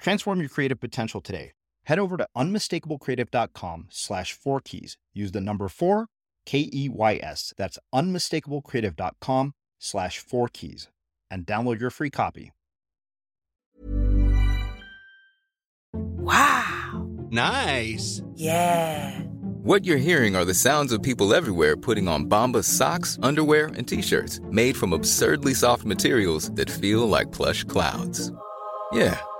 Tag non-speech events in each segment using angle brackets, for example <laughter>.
Transform your creative potential today. Head over to unmistakablecreative.com slash four keys. Use the number four, K E Y S. That's unmistakablecreative.com slash four keys and download your free copy. Wow. Nice. Yeah. What you're hearing are the sounds of people everywhere putting on Bombas socks, underwear, and t-shirts made from absurdly soft materials that feel like plush clouds. Yeah,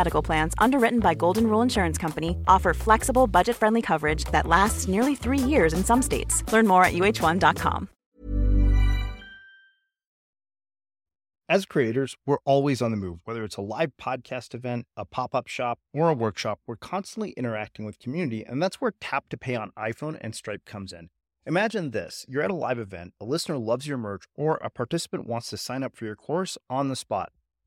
Medical Plans, underwritten by Golden Rule Insurance Company, offer flexible, budget-friendly coverage that lasts nearly three years in some states. Learn more at uh1.com. As creators, we're always on the move. Whether it's a live podcast event, a pop up shop, or a workshop, we're constantly interacting with community, and that's where Tap to Pay on iPhone and Stripe comes in. Imagine this you're at a live event, a listener loves your merch, or a participant wants to sign up for your course on the spot.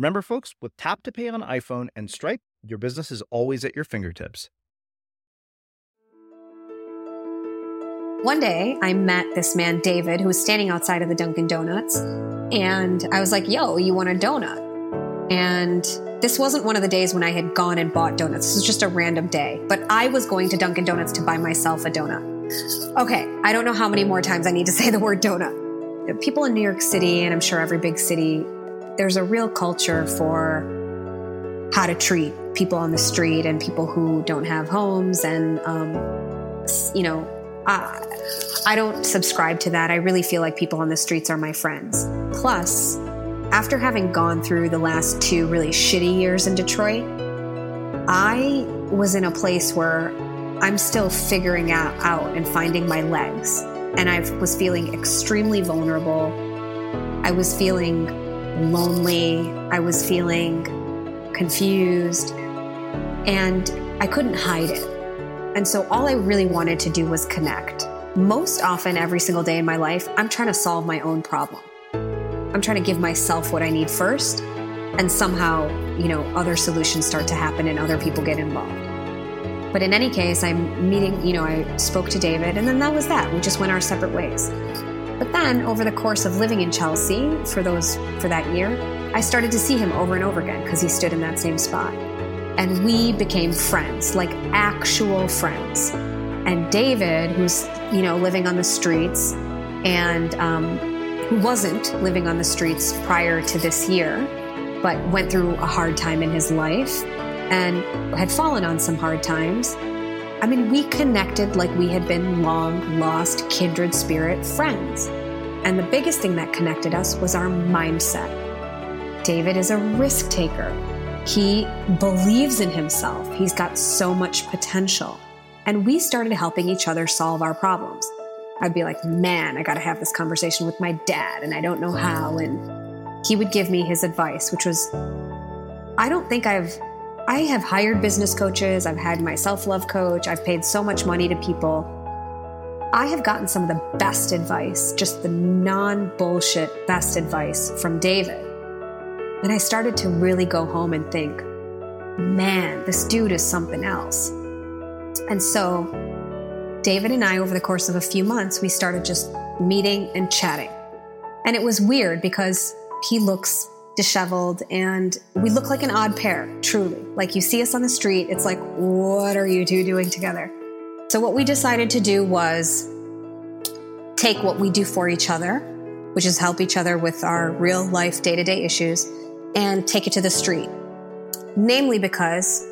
Remember, folks, with Tap to Pay on iPhone and Stripe, your business is always at your fingertips. One day, I met this man, David, who was standing outside of the Dunkin' Donuts. And I was like, yo, you want a donut? And this wasn't one of the days when I had gone and bought donuts. This was just a random day. But I was going to Dunkin' Donuts to buy myself a donut. Okay, I don't know how many more times I need to <laughs> say the word donut. People in New York City, and I'm sure every big city, there's a real culture for how to treat people on the street and people who don't have homes. And, um, you know, I, I don't subscribe to that. I really feel like people on the streets are my friends. Plus, after having gone through the last two really shitty years in Detroit, I was in a place where I'm still figuring out, out and finding my legs. And I was feeling extremely vulnerable. I was feeling lonely. I was feeling confused. And I couldn't hide it. And so all I really wanted to do was connect. Most often, every single day in my life, I'm trying to solve my own problem. I'm trying to give myself what I need first. And somehow, you know, other solutions start to happen and other people get involved. But in any case, I'm meeting, you know, I spoke to David and then that was that. We just went our separate ways. But then over the course of living in Chelsea for those for that year, I started to see him over and over again because he stood in that same spot. And we became friends, like actual friends. And David, who's, you know, living on the streets and um, who wasn't living on the streets prior to this year, but went through a hard time in his life and had fallen on some hard times. I mean, we connected like we had been long lost kindred spirit friends. And the biggest thing that connected us was our mindset. David is a risk taker. He believes in himself. He's got so much potential. And we started helping each other solve our problems. I'd be like, man, I got to have this conversation with my dad, and I don't know how. And he would give me his advice, which was I don't think I've I have hired business coaches, I've had my self love coach, I've paid so much money to people. I have gotten some of the best advice, just the non bullshit best advice from David. And I started to really go home and think, man, this dude is something else. And so, David and I, over the course of a few months, we started just meeting and chatting. And it was weird because he looks disheveled and we look like an odd pair, truly. Like you see us on the street, it's like, what are you two doing together? So, what we decided to do was take what we do for each other, which is help each other with our real life day to day issues, and take it to the street. Namely, because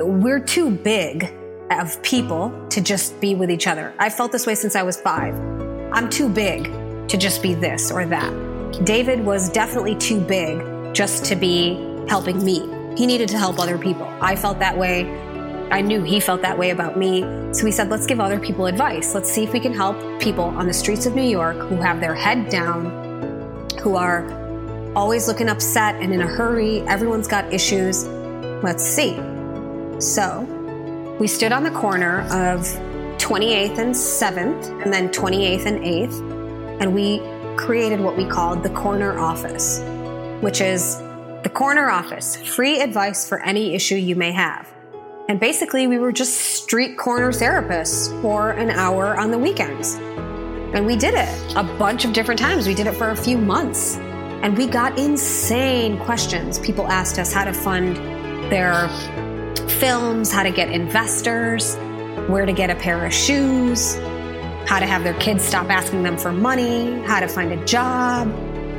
we're too big of people to just be with each other. I felt this way since I was five. I'm too big to just be this or that. David was definitely too big just to be helping me. He needed to help other people. I felt that way. I knew he felt that way about me. So we said, let's give other people advice. Let's see if we can help people on the streets of New York who have their head down, who are always looking upset and in a hurry. Everyone's got issues. Let's see. So we stood on the corner of 28th and 7th, and then 28th and 8th, and we created what we called the corner office, which is the corner office, free advice for any issue you may have. And basically, we were just street corner therapists for an hour on the weekends. And we did it a bunch of different times. We did it for a few months. And we got insane questions. People asked us how to fund their films, how to get investors, where to get a pair of shoes, how to have their kids stop asking them for money, how to find a job,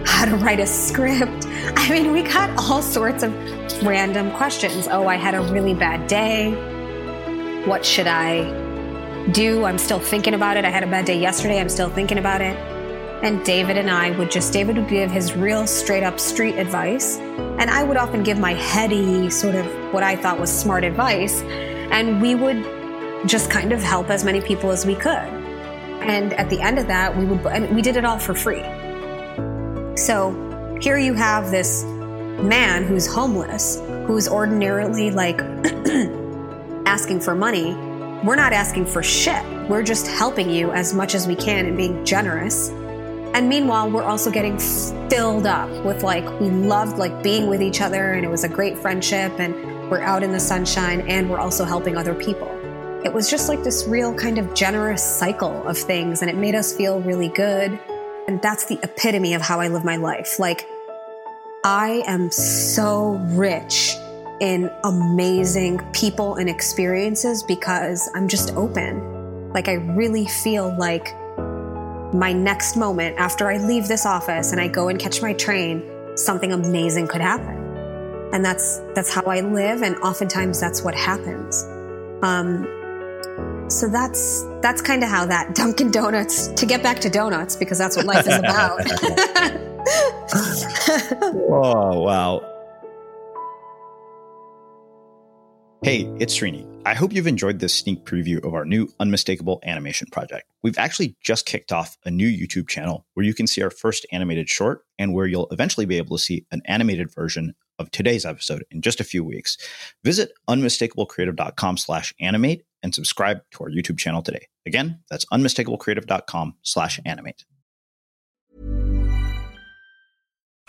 how to write a script. <laughs> I mean, we got all sorts of random questions. Oh, I had a really bad day. What should I do? I'm still thinking about it. I had a bad day yesterday. I'm still thinking about it. And David and I would just, David would give his real straight up street advice. And I would often give my heady, sort of what I thought was smart advice. And we would just kind of help as many people as we could. And at the end of that, we would, and we did it all for free. So here you have this man who's homeless, who's ordinarily like <clears throat> asking for money. We're not asking for shit. We're just helping you as much as we can and being generous. And meanwhile, we're also getting filled up with like, we loved like being with each other and it was a great friendship and we're out in the sunshine and we're also helping other people it was just like this real kind of generous cycle of things and it made us feel really good. And that's the epitome of how I live my life. Like, I am so rich in amazing people and experiences because I'm just open. Like, I really feel like my next moment after I leave this office and I go and catch my train, something amazing could happen. And that's, that's how I live. And oftentimes that's what happens. Um, So that's that's kind of how that Dunkin' Donuts to get back to donuts because that's what life is about. <laughs> <laughs> oh wow. Hey, it's Srini. I hope you've enjoyed this sneak preview of our new Unmistakable Animation project. We've actually just kicked off a new YouTube channel where you can see our first animated short and where you'll eventually be able to see an animated version of today's episode in just a few weeks. Visit unmistakablecreative.com slash animate and subscribe to our YouTube channel today. Again, that's unmistakablecreative.com slash animate.